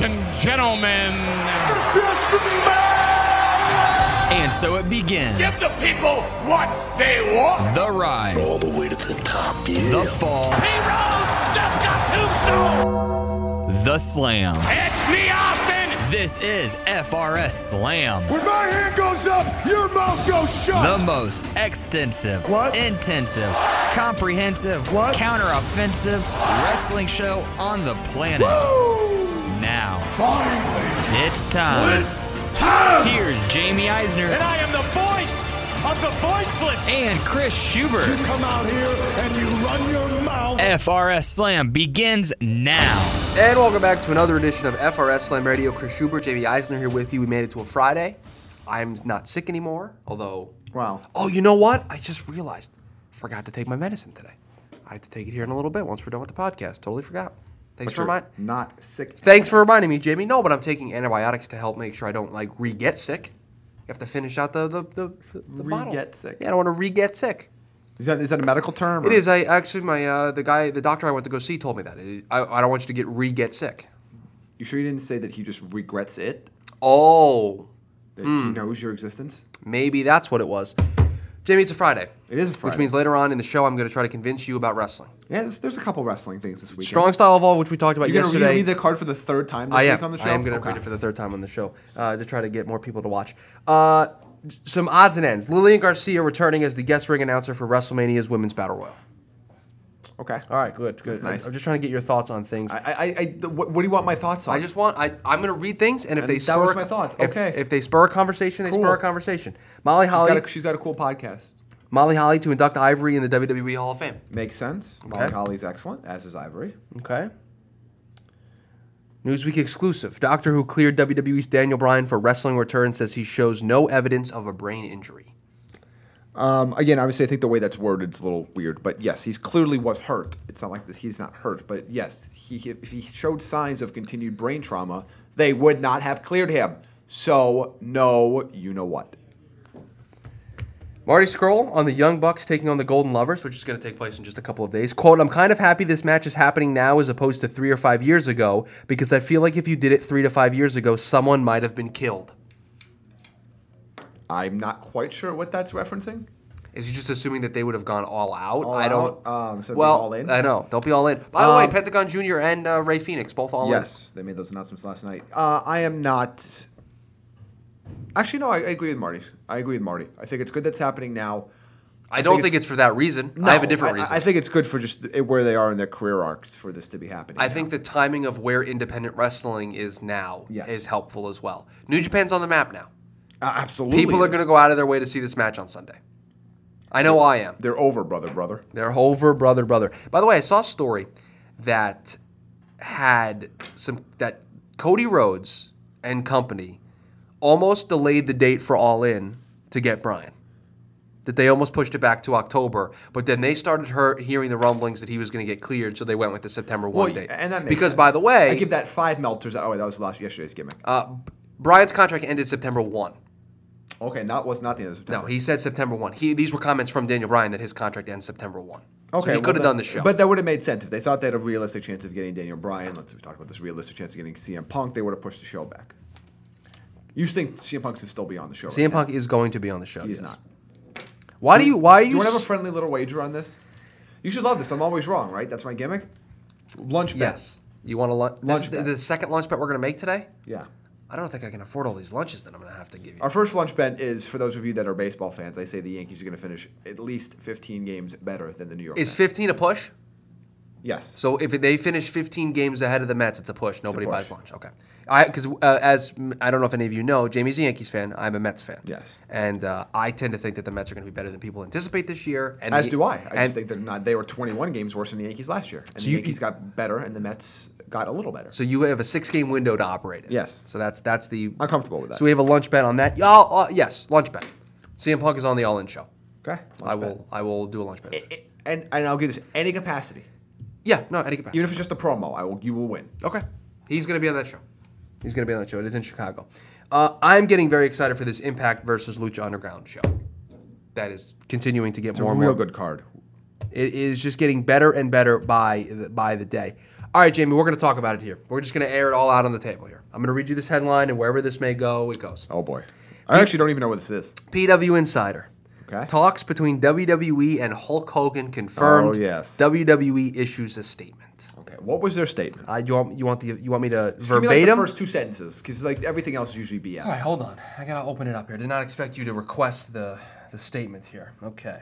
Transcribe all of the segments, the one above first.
Ladies and gentlemen, And so it begins. Give the people what they want. The rise. All the way to the top, yeah. The fall. He rose, just got tombstone. The slam. It's me, Austin. This is FRS Slam. When my hand goes up, your mouth goes shut. The most extensive, What? intensive, comprehensive, What? counter-offensive wrestling show on the planet. Now, Finally. it's time. Time. Here's Jamie Eisner And I am the voice of the voiceless. and Chris Schubert. You come out here and you run your mouth. FRS Slam begins now. And welcome back to another edition of FRS Slam Radio. Chris Schubert, Jamie Eisner here with you. We made it to a Friday. I'm not sick anymore, although. Wow. Oh, you know what? I just realized. Forgot to take my medicine today. I have to take it here in a little bit once we're done with the podcast. Totally forgot. Thanks for reminding. Not sick. Thanks for reminding me, Jamie. No, but I'm taking antibiotics to help make sure I don't like re-get sick. You have to finish out the the the, the bottle. Re-get sick. Yeah, I don't want to re-get sick. Is that is that a medical term? It or- is. I actually my uh, the guy the doctor I went to go see told me that. I, I don't want you to get re-get sick. You sure you didn't say that he just regrets it? Oh, That he knows your existence? maybe that's what it was. Jamie, it's a Friday. It is a Friday. Which means later on in the show, I'm going to try to convince you about wrestling. Yeah, there's, there's a couple wrestling things this week. Strong Style Evolved, which we talked about You're gonna yesterday. read the card for the third time this I week am. on the show. I am going to Okay. read it for the third time on the show uh, to try to get more people to watch. Uh, some odds and ends. Lillian Garcia returning as the guest ring announcer for WrestleMania's Women's Battle Royal. Okay. All right, good, good. That's nice. I'm just trying to get your thoughts on things. I, I, I, I what, what do you want my thoughts on? I just want I I'm gonna read things and if And they that spur was my thoughts. If, Okay. if they spur a conversation, they spur a conversation. Molly she's Holly got, a, she's got a cool podcast. Molly Holly to induct Ivory in the WWE Hall of Fame. Makes sense. Molly Okay. Holly's excellent, as is Ivory. Okay. Newsweek exclusive. Doctor who cleared WWE's Daniel Bryan for wrestling return says he shows no evidence of a brain injury. Um, again, obviously, I think the way that's worded is a little weird, but yes, he's clearly was hurt. It's not like this, he's not hurt, but yes, he if he showed signs of continued brain trauma, they would not have cleared him. So, no, you know what? Marty Scurll on the Young Bucks taking on the Golden Lovers, which is going to take place in just a couple of days. Quote, I'm kind of happy this match is happening now as opposed to three or five years ago because I feel like if you did it three to five years ago, someone might have been killed. I'm not quite sure what that's referencing. Is he just assuming that they would have gone all out? All I don't. out? Um, of well, all in? I know. Don't be all in. By the way, Um, Pentagon Jr. and uh, Rey Fenix both all in. Yes, they made those announcements last night. Uh, I am not. Actually, no, I, I agree with Marty. I agree with Marty. I think it's good that's happening now. I don't think think it's- it's for that reason. I have a different I, reason. I think it's good for just where they are in their career arcs for this to be happening. I now. think the timing of where independent wrestling is now Yes. is helpful as well. New Japan's on the map now. Uh, absolutely People are going to go out of their way to see this match on Sunday. I know I am. They're over, brother, brother. They're over, brother, brother. By the way, I saw a story that had some that Cody Rhodes and company almost delayed the date for All In to get Brian. That they almost pushed it back to October, but then they started her hearing the rumblings that he was going to get cleared, so they went with the September one Well, date. and that makes because sense. by the way, I give that five melters. Oh, wait, that was last yesterday's gimmick. uh, Brian's contract ended September one. Okay, not was not the end of September. No, he said September one. He these were comments from Daniel Bryan that his contract ends September one. Okay, so he well, could have done the show. But that would have made sense if they thought they had a realistic chance of getting Daniel Bryan. Let's we talked about this realistic chance of getting CM Punk. They would have pushed the show back. You think CM Punk should still be on the show? CM right Punk is going to be on the show. Now? He is yes. not. Why do you? Why are Do you? you want to have a friendly little wager on this? You should love this. I'm always wrong, right? That's my gimmick. Lunch bet. Yes. You want a lunch? Lunch This, bet. the second lunch bet we're going to make today. Yeah. I don't think I can afford all these lunches that I'm going to have to give you. Our first lunch bet is for those of you that are baseball fans. I say the Yankees are going to finish at least 15 games better than the New York. Is Mets. 15 a push? Yes. So if they finish 15 games ahead of the Mets, it's a push. Nobody push. buys lunch. Okay. I because uh, as I don't know if any of you know, Jamie's a Yankees fan. I'm a Mets fan. Yes. And uh, I tend to think that the Mets are going to be better than people anticipate this year. And As the- do I. I just think they're not. They were 21 games worse than the Yankees last year, and the you- Yankees got better, and the Mets got a little better. So you have a six-game window to operate in. Yes. So that's that's the. I'm comfortable with that. So we have a lunch bet on that. Yeah, uh, yes, lunch bet. CM Punk is on the All In show. okay. I bet. will. I will do a lunch bet. I- I- And and I'll give this any capacity, yeah. No. Eddie Capacity. even if it's just a promo. I will. You will win. Okay. He's going to be on that show. He's going to be on that show. It is in Chicago. Uh, I'm getting very excited for this Impact versus Lucha Underground show. That is continuing to get It's a more and real more. good card. It is just getting better and better by the, by the day. All right, Jamie, we're going to talk about it here. We're just going to air it all out on the table here. I'm going to read you this headline, and wherever this may go, it goes. Oh boy. I actually don't even know what this is. PW Insider. Okay. Talks between WWE and Hulk Hogan confirmed. Oh, yes. WWE issues a statement. Okay. What was their statement? I you want you want the you want me to Just give me verbatim? like the first two sentences, because like everything else is usually BS. All right, hold on. I gotta open it up here. Did not expect you to request the the statement here. Okay.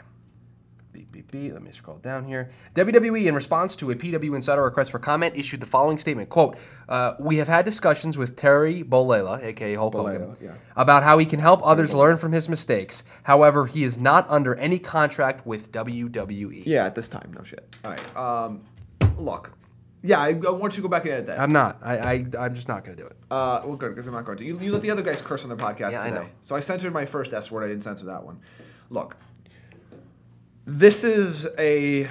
Beep beep beep. Let me scroll down here. WWE, in response to a PW Insider request for comment, issued the following statement: "Quote: uh, We have had discussions with Terry Bollea, aka Hulk Hogan, yeah. about how he can help others learn from his mistakes. However, he is not under any contract with E." WWE. Yeah, at this time, no shit. All right. Um, look. Yeah, I, I want you to go back and edit that. I'm not. I, I I'm just not gonna do it. Uh, well, good, because I'm not going to. You, you let the other guys curse on their podcast Yeah, I today. know. So I censored my first S word. I didn't censor that one. Look, this is a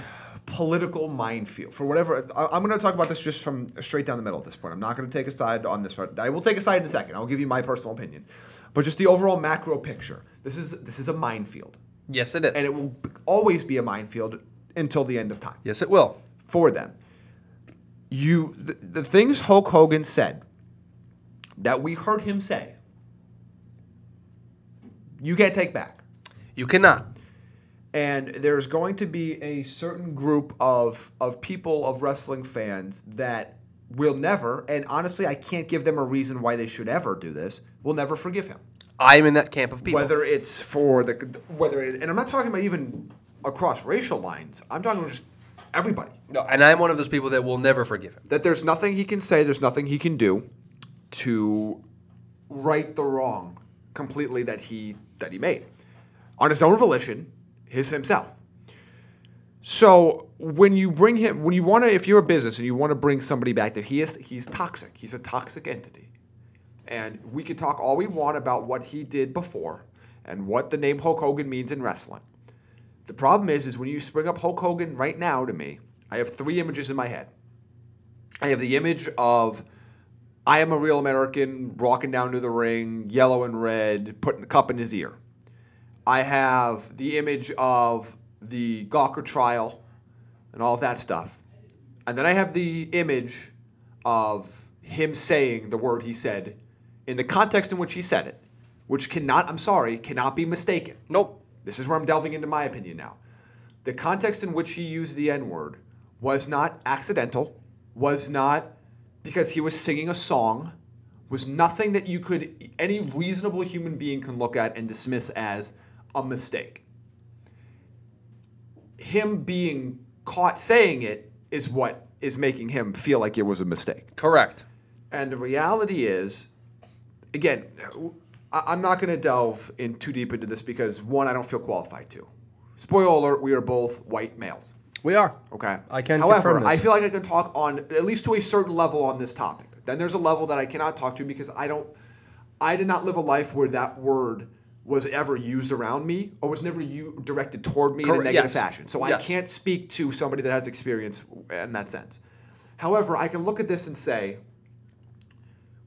political minefield for whatever. I, I'm going to talk about this just from straight down the middle at this point. I'm not going to take a side on this part. I will take a side in a second. I'll give you my personal opinion, but just the overall macro picture. This is this is a minefield, Yes, it is. and it will always be a minefield until the end of time yes, it will. for them. You the, the things Hulk Hogan said that we heard him say, you can't take back. You cannot. And there's going to be a certain group of of people of wrestling fans that will never, and honestly, I can't give them a reason why they should ever do this. Will never forgive him. I'm in that camp of people. Whether it's for the whether it, and I'm not talking about even across racial lines. I'm talking about just everybody. No, and I'm one of those people that will never forgive him. that there's nothing he can say, there's nothing he can do to right the wrong completely that he that he made on his own volition, his himself. So when you bring him, when you want to, if you're a business and you want to bring somebody back there, he is he's toxic. He's a toxic entity, and we can talk all we want about what he did before and what the name Hulk Hogan means in wrestling. The problem is, is when you bring up Hulk Hogan right now to me, I have three images in my head. I have the image of I am a real American walking down to the ring, yellow and red, putting a cup in his ear. I have the image of the Gawker trial and all of that stuff. And then I have the image of him saying the word he said in the context in which he said it, which cannot, I'm sorry, cannot be mistaken. Nope. This is where I'm delving into my opinion now. The context in which he used the N word was not accidental, was not because he was singing a song, was nothing that you could, any reasonable human being can look at and dismiss as a mistake. Him being caught saying it is what is making him feel like it was a mistake. Correct. And the reality is, again, I'm not going to delve in too deep into this because one, I don't feel qualified to. Spoiler alert: we are both white males. We are. Okay. I can However. I feel like I can talk on at least to a certain level on this topic. Then there's a level that I cannot talk to because I don't. I did not live a life where that word was ever used around me or was never u- directed toward me in a negative yes. fashion. So I can't speak to somebody that has experience in that sense. However, I can look at this and say,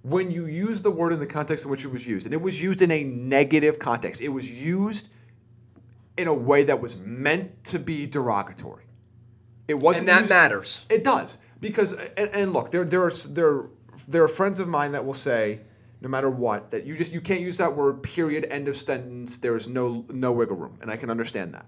when you use the word in the context in which it was used, and it was used in a negative context, it was used in a way that was meant to be derogatory. It wasn't. And that used- matters. It does because, and, and look, there there are there there are friends of mine that will say, no matter what, that you just you can't use that word. Period. End of sentence. There is no no wiggle room, and I can understand that.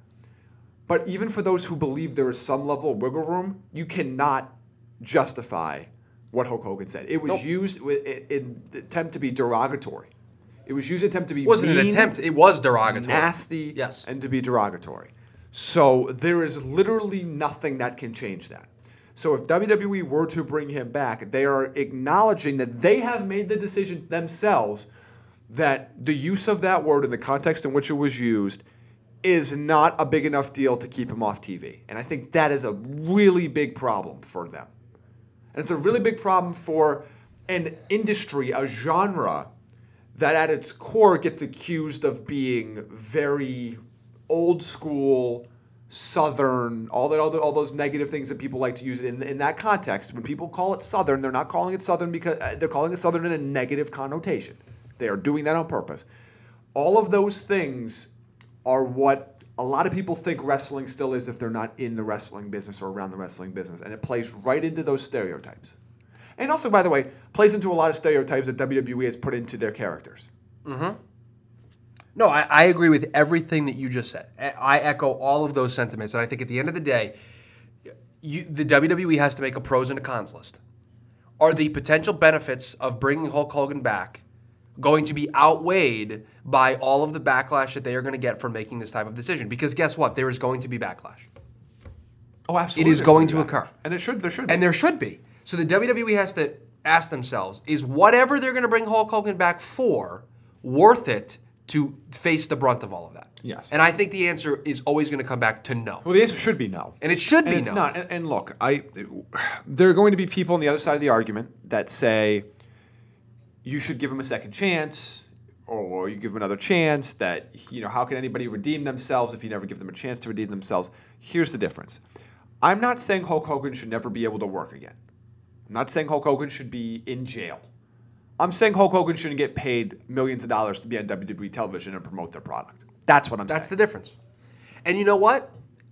But even for those who believe there is some level of wiggle room, you cannot justify what Hulk Hogan said. It was Nope. used with in, in attempt to be derogatory. It was used in attempt to be It wasn't an attempt. It was derogatory. nasty, Yes. and to be derogatory. So there is literally nothing that can change that. So if WWE were to bring him back, they are acknowledging that they have made the decision themselves that the use of that word in the context in which it was used is not a big enough deal to keep him off TV. And I think that is a really big problem for them. And it's a really big problem for an industry, a genre that at its core gets accused of being very old school, southern, all that, all, the, all those negative things that people like to use it in, in that context. When people call it southern, they're not calling it southern because uh, they're calling it southern in a negative connotation. They are doing that on purpose. All of those things are what a lot of people think wrestling still is if they're not in the wrestling business or around the wrestling business, and it plays right into those stereotypes. And also, by the way, plays into a lot of stereotypes that WWE has put into their characters. No, I, I agree with everything that you just said. I echo all of those sentiments, and I think at the end of the day, you, the WWE has to make a pros and a cons list. Are the potential benefits of bringing Hulk Hogan back going to be outweighed by all of the backlash that they are going to get from making this type of decision? Because guess what? There is going to be backlash. Oh, absolutely. It is going to occur. and it should. There should. Be. And there should be. So the WWE has to ask themselves is whatever they're going to bring Hulk Hogan back for worth it to face the brunt of all of that? Yes. And I think the answer is always going to come back to no. well, the answer should be no. And it should and be it's no. not. And, and look, I there are going to be people on the other side of the argument that say you should give him a second chance, or you give him another chance. That you know, how can anybody redeem themselves if you never give them a chance to redeem themselves? Here's the difference. I'm not saying Hulk Hogan should never be able to work again. I'm not saying Hulk Hogan should be in jail. I'm saying Hulk Hogan shouldn't get paid millions of dollars to be on WWE television and promote their product. That's what I'm saying. That's the difference. And you know what?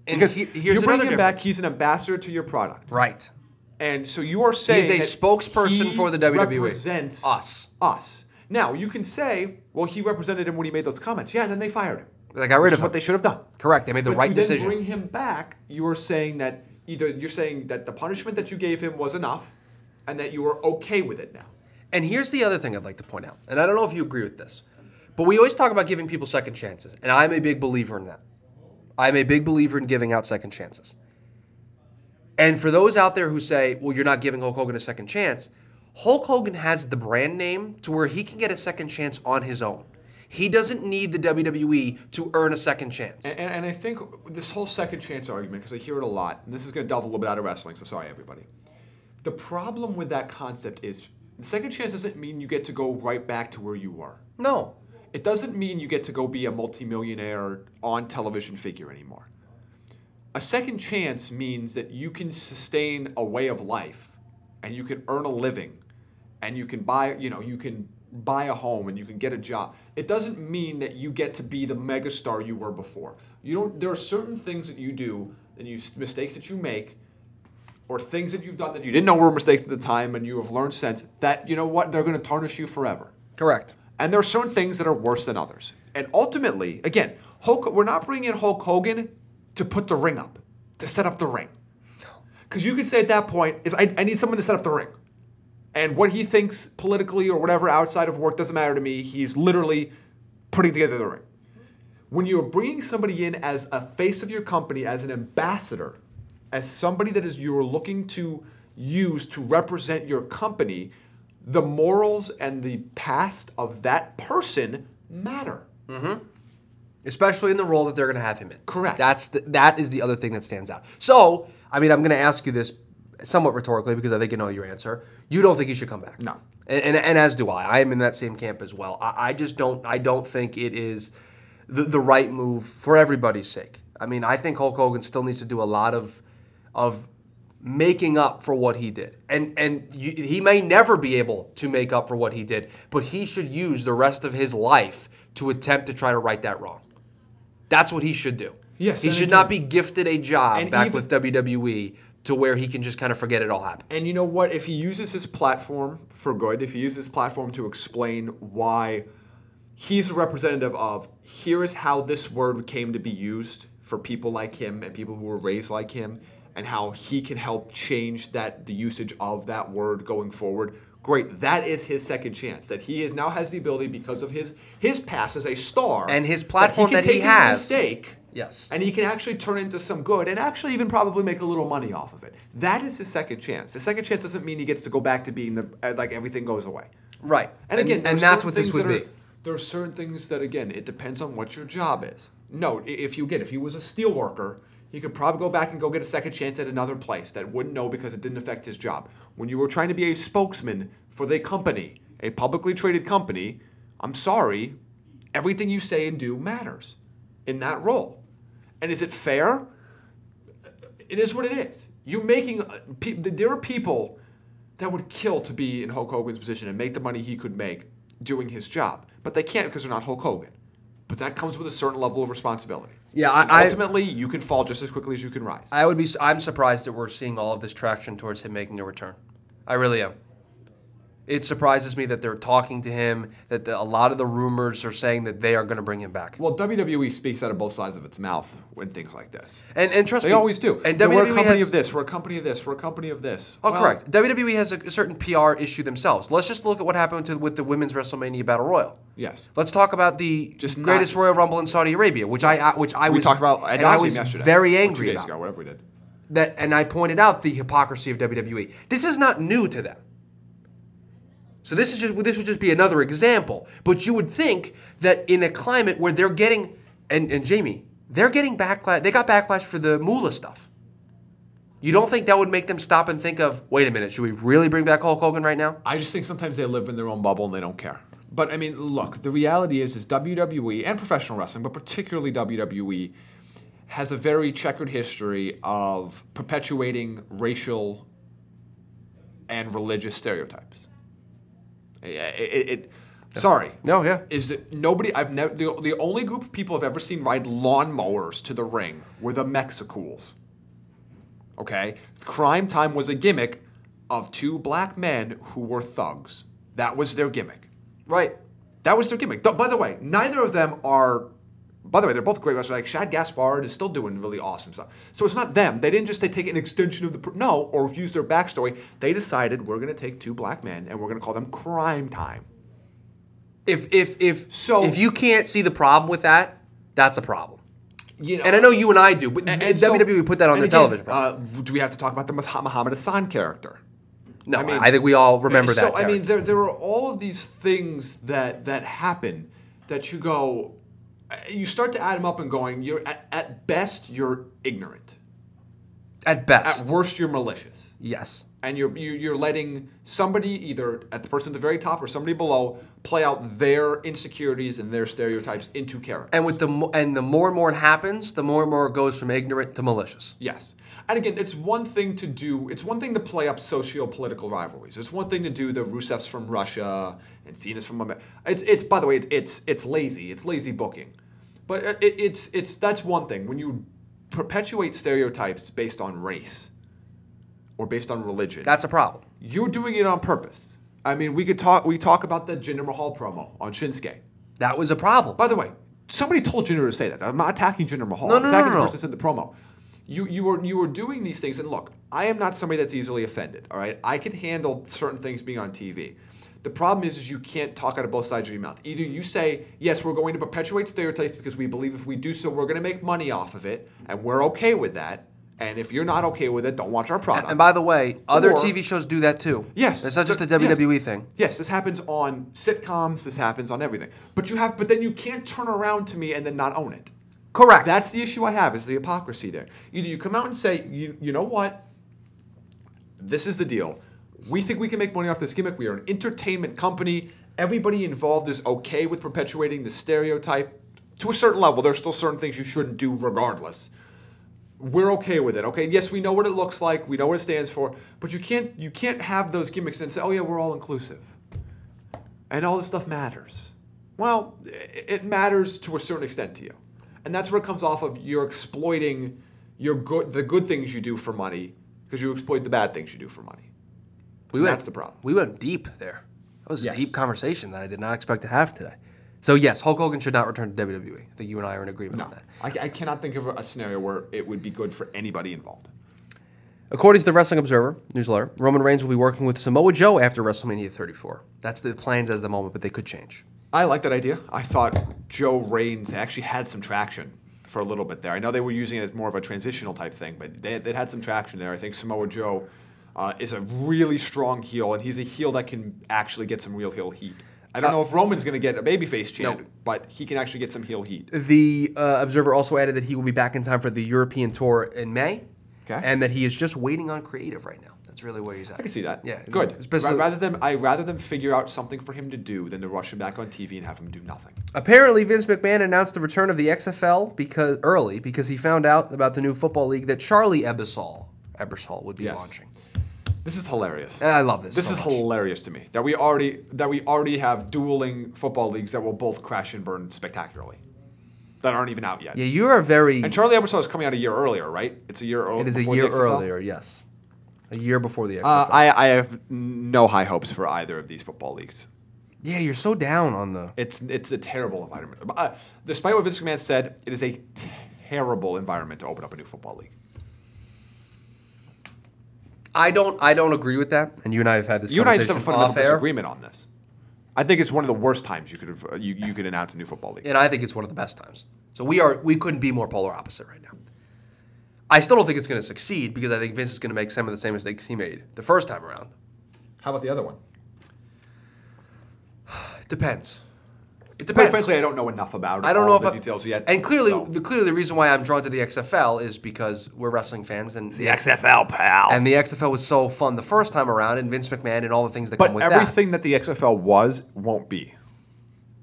And because he- here's you bring another him back, he's an ambassador to your product. Right. And so you are saying he's a spokesperson he for the WWE. He represents Us. Us. Now you can say, well, he represented him when he made those comments. Yeah, and then they fired him. They got rid of is what they should have done. Correct. They made the but right to decision. then bring him back, you are saying that either you're saying that the punishment that you gave him was enough, and that you are okay with it now. And here's the other thing I'd like to point out, and I don't know if you agree with this, but we always talk about giving people second chances, and I'm a big believer in that. I'm a big believer in giving out second chances. And for those out there who say, well, you're not giving Hulk Hogan a second chance, Hulk Hogan has the brand name to where he can get a second chance on his own. He doesn't need the WWE to earn a second chance. And, and I think this whole second chance argument, because I hear it a lot, and this is going to delve a little bit out of wrestling, so sorry, everybody. The problem with that concept is the second chance doesn't mean you get to go right back to where you were. No. It doesn't mean you get to go be a multimillionaire on television figure anymore. A second chance means that you can sustain a way of life and you can earn a living and you can buy, you know, you can buy a home and you can get a job. It doesn't mean that you get to be the megastar you were before. You don't there are certain things that you do and you mistakes that you make or things that you've done that you didn't know were mistakes at the time and you have learned since that you know what they're going to tarnish you forever. Correct. And there are certain things that are worse than others. And ultimately, again, Hulk, we're not bringing in Hulk Hogan to put the ring up, to set up the ring. Because you could say at that point, is I, I need someone to set up the ring. And what he thinks politically or whatever outside of work doesn't matter to me. He's literally putting together the ring. When you're bringing somebody in as a face of your company, as an ambassador, as somebody that is you're looking to use to represent your company, the morals and the past of that person matter. Mm-hmm. especially in the role that they're going to have him in. Correct. That's the, that is the other thing that stands out. So, I mean, I'm going to ask you this somewhat rhetorically because I think you know your answer. You don't think he should come back? No. And, and, and as do I. I am in that same camp as well. I, I just don't. I don't think it is the, the right move for everybody's sake. I mean, I think Hulk Hogan still needs to do a lot of of making up for what he did. And and you, he may never be able to make up for what he did, but he should use the rest of his life to attempt to try to right that wrong. That's what he should do. Yes, He should again- not be gifted a job back even- with WWE to where he can just kind of forget it all happened. And you know what? If he uses his platform for good, if he uses his platform to explain why he's a representative of here is how this word came to be used for people like him and people who were raised like him, and how he can help change that the usage of that word going forward. Great. That is his second chance. That he is now has the ability because of his his past as a star And his platform that that he he can take has. his mistake. Yes. And he can actually turn into some good and actually even probably make a little money off of it. That is his second chance. the second chance doesn't mean he gets to go back to being the uh, like everything goes away. Right. And again, and that's what this would that be. There are certain things that again, it depends on what your job is. No, if you get if he was a steel worker, he could probably go back and go get a second chance at another place that wouldn't know because it didn't affect his job. When you were trying to be a spokesman for the company, a publicly traded company, I'm sorry, everything you say and do matters in that role. And is it fair? It is what it is. You're making uh, there are people that would kill to be in Hulk Hogan's position and make the money he could make doing his job, but they can't because they're not Hulk Hogan. but that comes with a certain level of responsibility. Yeah, I- And I- ultimately, you can fall just as quickly as you can rise. I would be. I'm surprised that we're seeing all of this traction towards him making a return. I really am. It surprises me that they're talking to him. That the, a lot of the rumors are saying that they are going to bring him back. well, WWE speaks out of both sides of its mouth when things like this. And and trust They me, always do. And That we're a company has, of this. We're a company of this. We're a company of this. Oh, Well, correct. WWE has a certain PR issue themselves. Let's just look at what happened to, with the women's WrestleMania Battle Royal. Yes. Let's talk about the Just not- greatest Royal Rumble in Saudi Arabia, which I which I We was talked about and I was yesterday. very or two angry days about ago, whatever we did. that, and I pointed out the hypocrisy of WWE. This is not new to them. So this is just this would just be another example. But you would think that in a climate where they're getting and, and Jamie, they're getting backlash. They got backlash for the Moolah stuff. You don't think that would make them stop and think of, wait a minute, should we really bring back Hulk Hogan right now? I just think sometimes they live in their own bubble and they don't care. But I mean, look, the reality is, is WWE and professional wrestling, but particularly WWE, has a very checkered history of perpetuating racial and religious stereotypes. It, it, it- sorry. No, yeah. Is that nobody? I've never. The, the only group of people I've ever seen ride lawnmowers to the ring were the Mexicools. Okay, Crime Time was a gimmick of two black men who were thugs. That was their gimmick. Right. That was their gimmick. By the way, neither of them are. By the way, they're both great wrestlers. Like Shad Gaspard is still doing really awesome stuff. So it's not them. They didn't just they take an extension of the pr- no or use their backstory. They decided we're going to take two black men and we're going to call them Crime Time. If if if So- if you can't see the problem with that, that's a problem. You know, And I know you and I do, but and- and so- WWE put that on the again, television. Uh, do we have to talk about the Muhammad Hassan character? no, I, mean, I think we all remember so that. So I mean, there there are all of these things that that happen that you go, Uh, you start to add them up and going, you're at, at best you're ignorant, at best. at worst you're malicious, yes. And you're you, you're letting somebody either at the person at the very top or somebody below play out their insecurities and their stereotypes into character. And with the mo- and the more and more it happens, the more and more it goes from ignorant to malicious. Yes. And again, it's one thing to do, it's one thing to play up socio-political rivalries. It's one thing to do the Rusevs from Russia and Cena's from America. It's, it's by the way, it's, it's lazy. It's lazy booking. But uh, it, it's, it's, that's one thing. When you perpetuate stereotypes based on race or based on religion, That's a problem. you're doing it on purpose. I mean, we could talk, we talk about the Jinder Mahal promo on Shinsuke. That was a problem. By the way, somebody told Jinder to say that. I'm not attacking Jinder Mahal. No, I'm no, no, attacking no, the person said the promo. You you were you were doing these things, and look, I am not somebody that's easily offended. All right, I can handle certain things being on TV. The problem is, is you can't talk out of both sides of your mouth. Either you say, yes, we're going to perpetuate stereotypes because we believe if we do so, we're going to make money off of it, and we're okay with that. And if you're not okay with it, don't watch our product. and by the way, other Or- TV shows do that too. Yes, It's not just a th- yes. WWE thing. Yes, this happens on sitcoms. This happens on everything. But you have, but then you can't turn around to me and then not own it. Correct. That's the issue I have is the hypocrisy there. Either you come out and say, you, you know what? This is the deal. We think we can make money off this gimmick. We are an entertainment company. Everybody involved is okay with perpetuating the stereotype to a certain level. There's still certain things you shouldn't do regardless. We're okay with it. Okay, yes, we know what it looks like. We know what it stands for. But you can't you can't have those gimmicks and say, oh yeah, we're all inclusive, and all this stuff matters. Well, it matters to a certain extent to you, and that's where it comes off of you're exploiting your good the good things you do for money because you exploit the bad things you do for money. we went, that's the problem. We went deep there. That was Yes. a deep conversation that I did not expect to have today. So yes, Hulk Hogan should not return to WWE. I think you and I are in agreement on that. I, I cannot think of a scenario where it would be good for anybody involved. According to the Wrestling Observer newsletter, Roman Reigns will be working with Samoa Joe after WrestleMania 34. That's the plans as the moment, but they could change. I like that idea. I thought Joe Reigns actually had some traction for a little bit there. I know they were using it as more of a transitional type thing, but they, they had some traction there. I think Samoa Joe uh, is a really strong heel, and he's a heel that can actually get some real heel heat. I don't know if Roman's going to get a babyface chant, No. but he can actually get some heel heat. The uh, Observer also added that he will be back in time for the European tour in May, Okay. and that he is just waiting on creative right now. That's really where he's at. I can see that. Yeah, good. especially- rather than I rather than figure out something for him to do than to rush him back on TV and have him do nothing. Apparently, Vince McMahon announced the return of the XFL because early because he found out about the new football league that Charlie Ebersol Ebersol would be Yes. launching. This is hilarious. I love this. This so is much. hilarious to me that we already that we already have dueling football leagues that will both crash and burn spectacularly. that aren't even out yet. Yeah, you are very. And Charlie Ebersol is coming out a year earlier, right? It's a year earlier. it is a year earlier. Yes, a year before the XFL. Uh, I, I have no high hopes for either of these football leagues. yeah, you're so down on the. It's it's a terrible environment. Uh, despite what Vince McMahon said, it is a terrible environment to open up a new football league. I don't. I don't agree with that. And you and I have had this. You and I have a conversation fundamental disagreement on this. I think it's one of the worst times you could have uh, you, you could announce a new football league. and I think it's one of the best times. So we are. We couldn't be more polar opposite right now. I still don't think it's going to succeed because I think Vince is going to make some of the same mistakes he made the first time around. How about the other one? It depends. Quite frankly, I don't know enough about it. I don't all know the I- details yet. And clearly, so. the, clearly, the reason why I'm drawn to the XFL is because we're wrestling fans, and the XFL, pal. and the XFL was so fun the first time around, and Vince McMahon and all the things that but come with everything that. the XFL was won't be.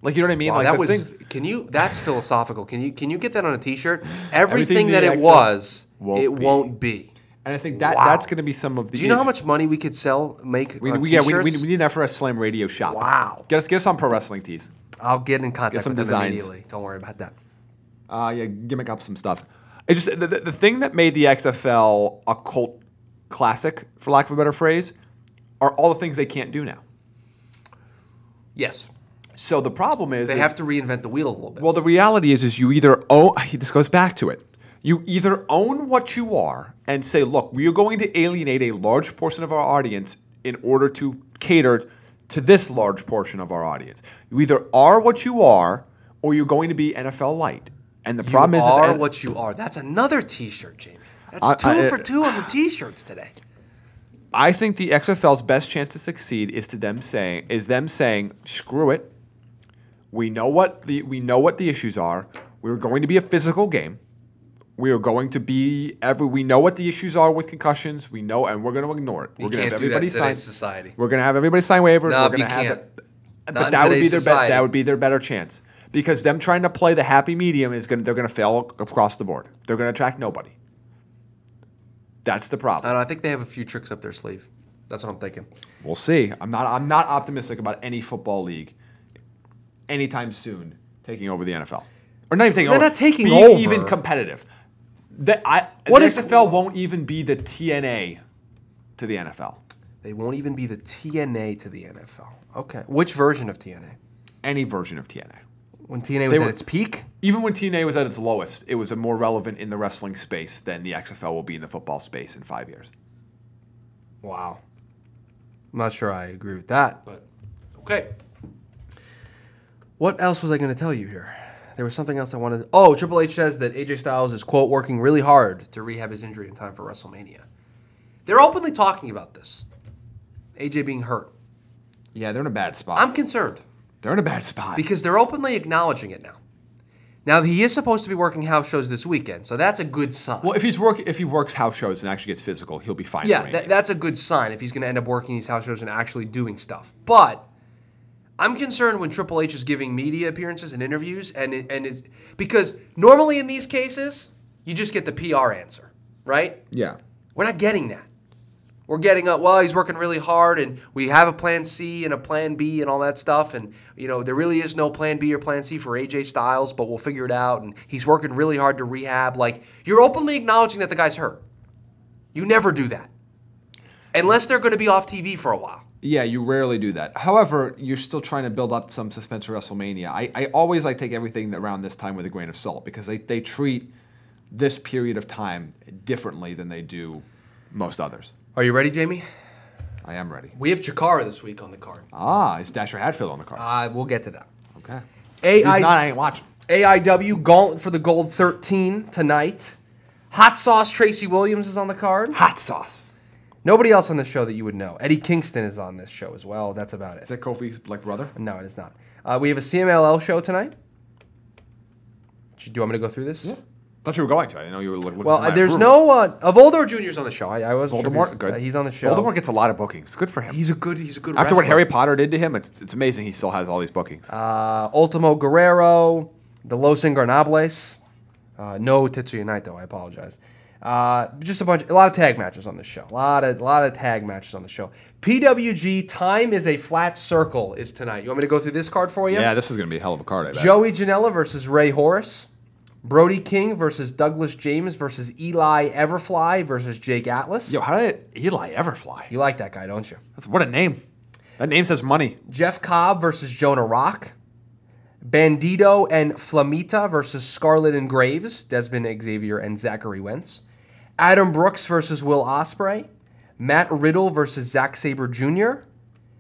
Like you know what I mean? that. Wow, like that was. thing, Can you? That's philosophical. Can you? Can you get that on a T-shirt? Everything, Everything that it XFL was, won't it be. won't be. and I think that Wow. that's going to be some of the. Do you know how much money we could sell, make We, on we, yeah, we, we, we need an FRS Slam radio shop. Wow. Get us get us on pro wrestling tees. I'll get in contact some with them designs. immediately. Don't worry about that. Uh, yeah, gimmick up some stuff. It just the, the, the thing that made the XFL a cult classic, for lack of a better phrase, are all the things they can't do now. Yes, So the problem is, they is- have to reinvent the wheel a little bit. Well, the reality is, is you either own. This goes back to it. You either own what you are and say, "Look, we are going to alienate a large portion of our audience in order to cater to this large portion of our audience." You either are what you are, or you're going to be NFL light. And the you problem is, is are what you are. That's another T-shirt, Jamie. That's I- two I- for two on the T-shirts today. I think the XFL's best chance to succeed is to them saying is them saying, "Screw it. We know what the we know what the issues are. We're going to be a physical game. We are going to be every. We know what the issues are with concussions. We know, and we're going to ignore it. We're going to have everybody sign. society. We're going to have everybody sign waivers. No, we're going to have can't. it. But that would be their society. That would be their better chance because them trying to play the happy medium is going. to They're going to fail across the board. They're going to attract nobody. That's the problem. I, don't I think they have a few tricks up their sleeve. That's what I'm thinking. We'll see. I'm not. I'm not optimistic about any football league anytime soon taking over the NFL, or not even taking They're over. not taking over. even competitive. The, I, What the is- XFL won't even be the TNA to the NFL. They won't even be the TNA to the NFL. Okay. Which version of TNA? Any version of TNA. When TNA was They at were- its peak? Even when TNA was at its lowest, it was a more relevant in the wrestling space than the XFL will be in the football space in five years. Wow. I'm not sure I agree with that, but okay. What else was I going to tell you here? There was something else I wanted. Oh, Triple H says that AJ Styles is quote working really hard to rehab his injury in time for WrestleMania. They're openly talking about this. AJ being hurt. Yeah, they're in a bad spot. I'm concerned they're in a bad spot. because they're openly acknowledging it now. Now he is supposed to be working house shows this weekend, so that's a good sign. well, if he's work, if he works house shows and actually gets physical, he'll be fine. Yeah, that, that's a good sign if he's going to end up working these house shows and actually doing stuff. But I'm concerned when Triple H is giving media appearances and interviews, and and is because normally in these cases you just get the PR answer, right? yeah. We're not getting that. We're getting up. Well, he's working really hard, and we have a plan C and a plan B and all that stuff. And you know, there really is no plan B or plan C for AJ Styles, but we'll figure it out. And he's working really hard to rehab. Like you're openly acknowledging that the guy's hurt. You never do that, unless they're going to be off TV for a while. Yeah, you rarely do that. However, you're still trying to build up some suspense for WrestleMania. I, I always like take everything around this time with a grain of salt because they, they treat this period of time differently than they do most others. Are you ready, Jamie? I am ready. We have Chikara this week on the card. Ah, is Dasher Hatfield on the card? Uh, we'll get to that. okay. AI If he's not, I ain't watching. AIW Gauntlet for the Gold 13 tonight. Hot Sauce Tracy Williams is on the card. Hot sauce. Nobody else on the show that you would know. Eddie Kingston is on this show as well. That's about Is it. that Kofi's like brother? No, it is not. Uh, we have a CMLL show tonight. Do you want me to go through this? Yeah. Thought you were going to. I know you were looking Well, there's no uh, uh, Voldemort Jr.'s on the show. I, I wasn't sure if he's, good. uh, he's on the show. Voldemort gets a lot of bookings. Good for him. He's a good. He's a good. After what. Harry Potter did to him, it's it's amazing he still has all these bookings. uh, Ultimo Guerrero, the Los Ingobernables. Uh, no Tetsuya Naito. I apologize. Uh, just a bunch, a lot of tag matches on this show. A lot of, a lot of tag matches on the show. PWG Time is a flat circle is tonight. You want me to go through this card for you? yeah, this is gonna be a hell of a card. I bet. Joey Janela versus Rey Horus. Brody King versus Douglas James versus Eli Everfly versus Jake Atlas. Yo, how did Eli Everfly? You like that guy, don't you? That's what a name. That name says money. Jeff Cobb versus Jonah Rock. Bandito and Flamita versus Scarlett and Graves, Desmond Xavier and Zachary Wentz. Adam Brooks versus Will Ospreay. Matt Riddle versus Zack Sabre Jr.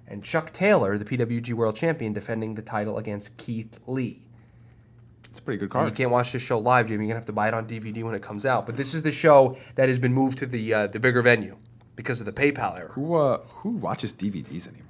And Chuck Taylor, the PWG World Champion, defending the title against Keith Lee. It's a pretty good card. You can't watch this show live, Jimmy. You're gonna have to buy it on DVD when it comes out. But this is the show that has been moved to the uh, the bigger venue because of the PayPal error. Who uh, who watches DVDs anymore?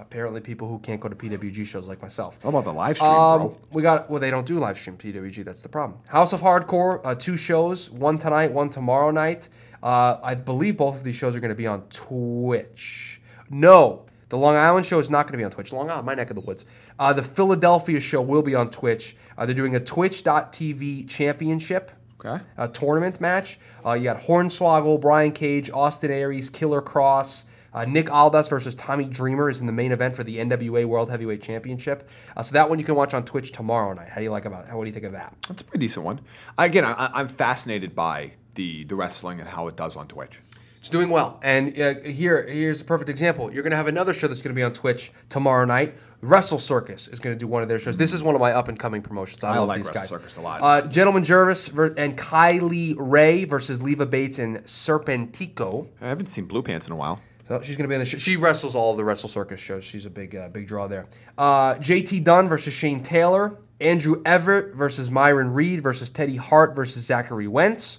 Apparently, people who can't go to PWG shows like myself. All about the live stream, Um, bro. we got well. They don't do live stream PWG. That's the problem. House of Hardcore, uh, two shows, one tonight, one tomorrow night. Uh, I believe both of these shows are going to be on Twitch. No, the Long Island show is not going to be on Twitch. Long Island, my neck of the woods. Uh, the Philadelphia show will be on Twitch. Uh, they're doing a Twitch.tv championship Okay. uh, tournament match. Uh, you got Hornswoggle, Brian Cage, Austin Aries, Killer Kross. Uh, Nick Aldis versus Tommy Dreamer is in the main event for the NWA World Heavyweight Championship. Uh, so that one you can watch on Twitch tomorrow night. How do you like about? How what do you think of that? That's a pretty decent one. Again, I, I'm fascinated by the the wrestling and how it does on Twitch. It's doing well. And uh, here, here's a perfect example. You're going to have another show that's going to be on Twitch tomorrow night. Wrestle Circus is going to do one of their shows. This is one of my up and coming promotions. I, I love like these Wrestle guys. Circus a lot. Uh, Gentleman Jervis ver- and Kylie Rae versus Leva Bates and Serpentico. I haven't seen Blue Pants in a while. So she's going to be in the show. She wrestles all the Wrestle Circus shows. She's a big, uh, big draw there. Uh, JT Dunn versus Shane Taylor. Andrew Everett versus Myron Reed versus Teddy Hart versus Zachary Wentz.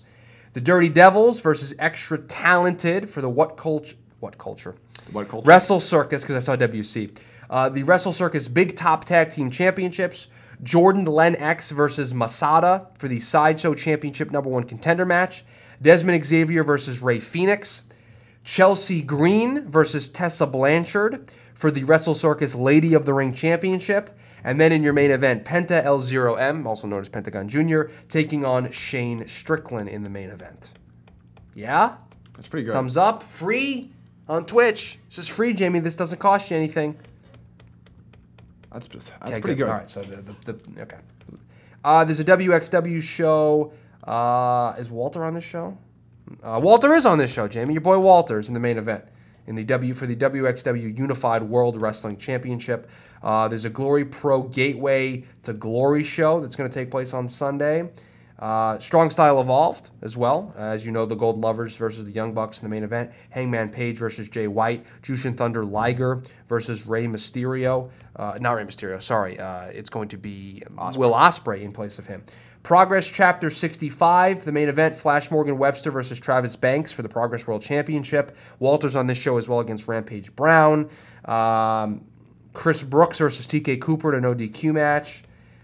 The Dirty Devils versus Extra Talented for the What Culture? What Culture? What culture? Wrestle Circus because I saw WC. Uh, the Wrestle Circus Big Top Tag Team Championships. Jordan Len X versus Masada for the Sideshow Championship number one contender match. Desmond Xavier versus Rey Fenix. Chelsea Green versus Tessa Blanchard for the Wrestle Circus Lady of the Ring Championship. And then in your main event, Penta L0M, also known as Pentagon Jr., taking on Shane Strickland in the main event. Yeah? That's pretty good. Thumbs up. Free on Twitch. This is free, Jamie. This doesn't cost you anything. That's that's Okay, pretty good. All right, so the, the, the okay. Uh, there's a WXW show. Uh, is Walter on this show? Uh, Walter is on this show, Jamie. Your boy Walter is in the main event in the W for the WXW Unified World Wrestling Championship. Uh, there's a Glory Pro Gateway to Glory show that's going to take place on Sunday. Uh, Strong Style Evolved as well. As you know, the Golden Lovers versus the Young Bucks in the main event. Hangman Page versus Jay White. Jushin Thunder Liger versus Rey Mysterio. Uh, not Rey Mysterio, sorry. Uh, it's going to be Will Ospreay in place of him. Progress Chapter 65, the main event, Flash Morgan Webster versus Travis Banks for the Progress World Championship. Walter's on this show as well against Rampage Brown. Um, Chris Brooks versus TK Cooper in an ODQ match.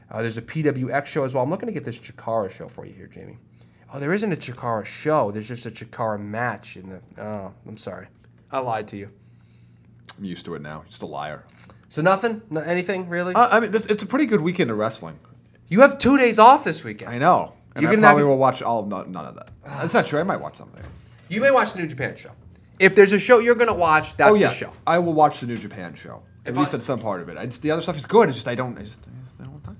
Uh, there's a PWX show as well. I'm looking to get this Chikara show for you here, Jamie. Oh, there isn't a Chikara show. There's just a Chikara match in the. Oh, I'm sorry. I lied to you. I'm used to it now. Just a liar. So nothing? No, anything really? Uh, I mean, this, it's a pretty good weekend of wrestling. You have two days off this weekend. I know. And You're I probably have... will watch all of none, none of that. That's not true. I might watch something. You may watch the New Japan show. If there's a show you're going to watch, that's oh yeah, the show. I will watch the New Japan show. At least I- on some part of it. I just, the other stuff is good. It's just I don't. I just, I just I don't have time.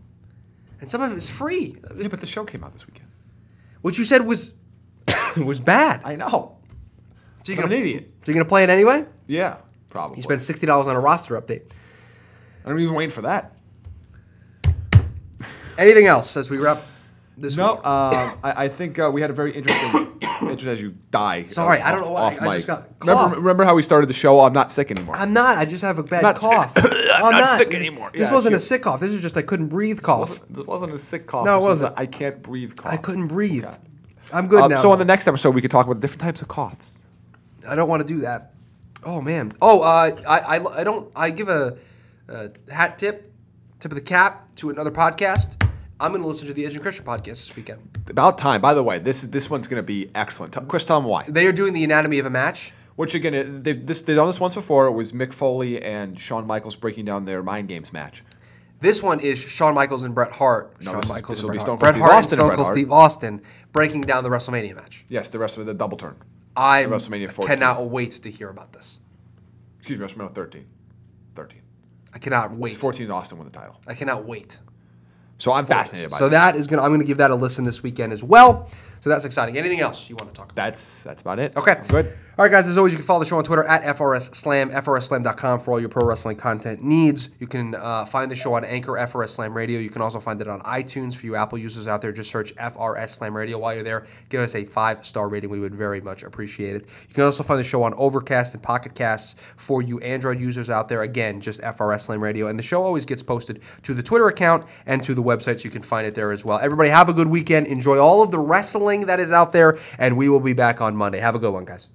And some of it is free. Yeah, but the show came out this weekend. What you said was was bad. I know. so you're I'm gonna, an idiot. So you're going to play it anyway? Yeah, probably. You spent $60 on a roster update. I'm even waiting for that. Anything else as we wrap this No, week? um, I, I think uh, we had a very interesting. interesting as you die. Sorry, uh, I don't know why. off I mic. just got remember, cough. remember how we started the show? I'm not sick anymore. I'm not. I just have a bad not cough. I'm not sick anymore. This Yeah, wasn't a sick cough. This is just I couldn't breathe This cough. wasn't, this wasn't a sick cough. No, it was a wasn't. I can't breathe cough. I couldn't breathe. Okay. I'm good Uh, now. so on the next episode, we could talk about different types of coughs. I don't want to do that. Oh man. Oh, uh, I, I, I don't. I give a, a hat tip, tip of the cap to another podcast. I'm going to listen to the Edge and Christian podcast this weekend. About time. By the way, this this one's going to be excellent. Chris, tell them why. They are doing the anatomy of a match. Which again, they've this, they've done this once before. It was Mick Foley and Shawn Michaels breaking down their mind games match. This one is Shawn Michaels and Bret Hart. No, Shawn this is- Michaels this and will be Bret Stone Hart. Cold Bret Steve Hart and Austin and Stone Bret Cold Hart. Steve Austin breaking down the WrestleMania match. Yes, the rest of the double turn. I WrestleMania 14. cannot wait to hear about this. Excuse me, WrestleMania 13. 13. I cannot wait. 14 Austin won the title. I cannot wait. So I'm fascinated by So this. that is gonna I'm gonna give that a listen this weekend as well. So that's exciting. Anything else you want to talk about? That's that's about it. Okay. I'm good. All right, guys. As always, you can follow the show on Twitter at FRS Slam, FRSSlam.com for all your pro wrestling content needs. You can uh, find the show on Anchor FRS Slam Radio. You can also find it on iTunes for you Apple users out there. Just search FRS Slam Radio while you're there. Give us a five star rating. We would very much appreciate it. You can also find the show on Overcast and Pocket Casts for you Android users out there. Again, just FRS Slam Radio. And the show always gets posted to the Twitter account and to the website, so you can find it there as well. Everybody, have a good weekend. Enjoy all of the wrestling that is out there, and we will be back on Monday. Have a good one, guys.